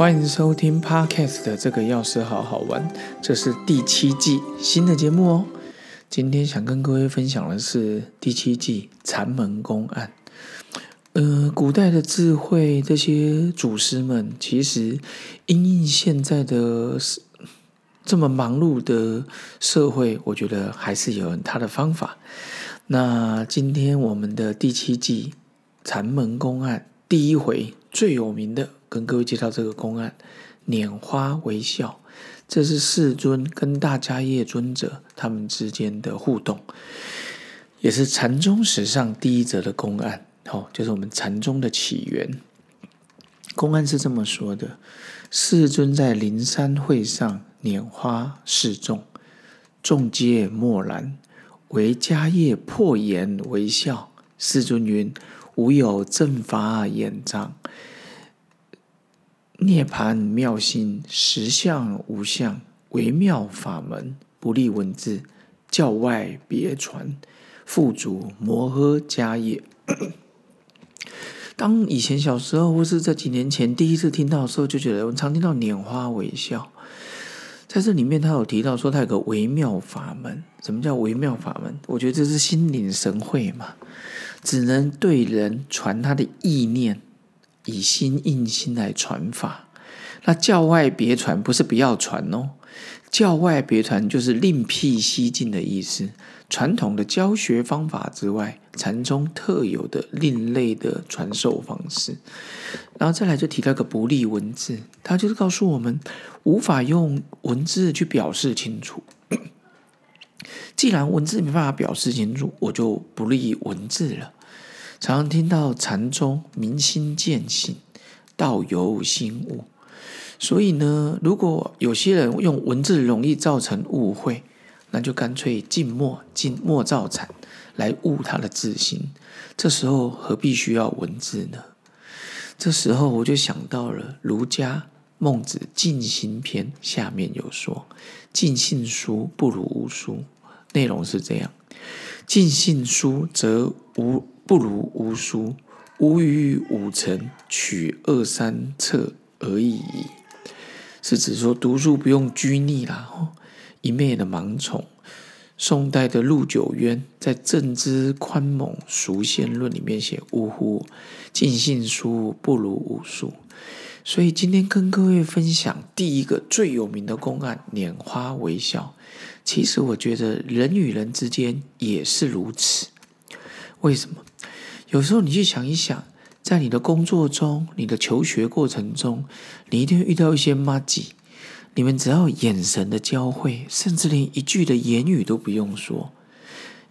欢迎收听 Podcast 的这个钥匙好好玩，这是第七季新的节目哦。今天想跟各位分享的是第七季禅门公案。呃，古代的智慧这些祖师们，其实因应现在的这么忙碌的社会，我觉得还是有他的方法。那今天我们的第七季禅门公案第一回最有名的。跟各位介绍这个公案，拈花微笑，这是世尊跟大迦叶尊者他们之间的互动，也是禅宗史上第一则的公案。哦，就是我们禅宗的起源。公案是这么说的：世尊在灵山会上拈花示众，众皆默然，唯迦叶破颜微笑。世尊云：“吾有正法眼障。”涅盘妙心，实相无相，微妙法门，不立文字，教外别传，付诸摩诃迦叶。当以前小时候，或是这几年前第一次听到的时候，就觉得我们常听到拈花微笑。在这里面，他有提到说，他有个微妙法门。什么叫微妙法门？我觉得这是心领神会嘛，只能对人传他的意念。以心印心来传法，那教外别传不是不要传哦，教外别传就是另辟蹊径的意思。传统的教学方法之外，禅宗特有的另类的传授方式。然后再来就提到个不立文字，他就是告诉我们无法用文字去表示清楚。既然文字没办法表示清楚，我就不立文字了。常常听到禅宗明心见性，道由心悟。所以呢，如果有些人用文字容易造成误会，那就干脆静默、静默造禅来悟他的自心。这时候何必需要文字呢？这时候我就想到了儒家孟子静心篇下面有说：“尽信书不如无书。”内容是这样：“尽信书则无。”不如无书，无于五成取二三册而已。是指说读书不用拘泥啦，一昧的盲从。宋代的陆九渊在《正之宽猛熟宪论》里面写：“呜呼，尽信书不如无书。”所以今天跟各位分享第一个最有名的公案——拈花微笑。其实我觉得人与人之间也是如此。为什么？有时候你去想一想，在你的工作中、你的求学过程中，你一定会遇到一些妈吉。你们只要眼神的交汇，甚至连一句的言语都不用说，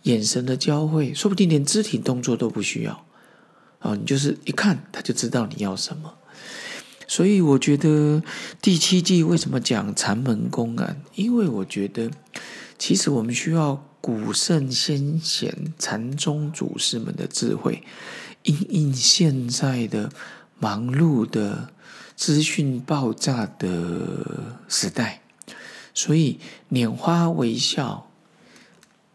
眼神的交汇，说不定连肢体动作都不需要。啊，你就是一看他就知道你要什么。所以我觉得第七季为什么讲禅门公案？因为我觉得其实我们需要。古圣先贤、禅宗祖师们的智慧，因应现在的忙碌的资讯爆炸的时代，所以拈花微笑。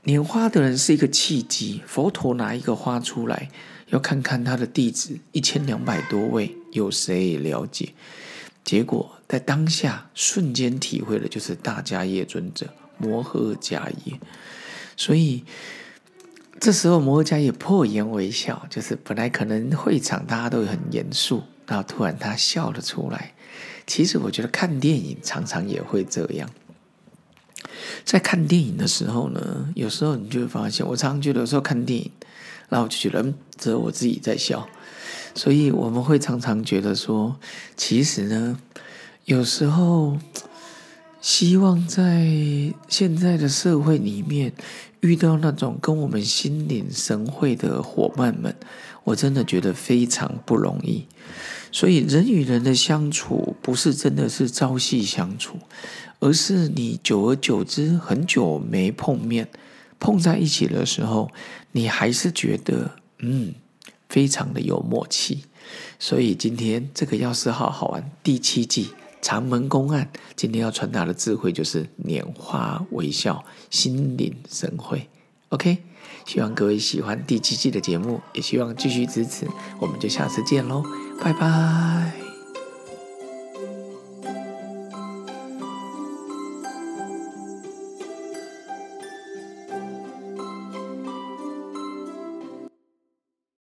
拈花的人是一个契机，佛陀拿一个花出来，要看看他的弟子一千两百多位有谁了解。结果在当下瞬间体会的就是大迦叶尊者、摩诃迦叶。所以这时候摩诃迦也破颜微笑，就是本来可能会场大家都很严肃，然后突然他笑了出来。其实我觉得看电影常常也会这样，在看电影的时候呢，有时候你就会发现，我常常觉得有时候看电影，然后我就觉得只有我自己在笑。所以我们会常常觉得说，其实呢，有时候。希望在现在的社会里面遇到那种跟我们心领神会的伙伴们，我真的觉得非常不容易。所以人与人的相处不是真的是朝夕相处，而是你久而久之很久没碰面，碰在一起的时候，你还是觉得嗯，非常的有默契。所以今天这个钥匙好好玩第七季。长门公案，今天要传达的智慧就是拈花微笑，心领神会。OK，希望各位喜欢第七季的节目，也希望继续支持。我们就下次见喽，拜拜。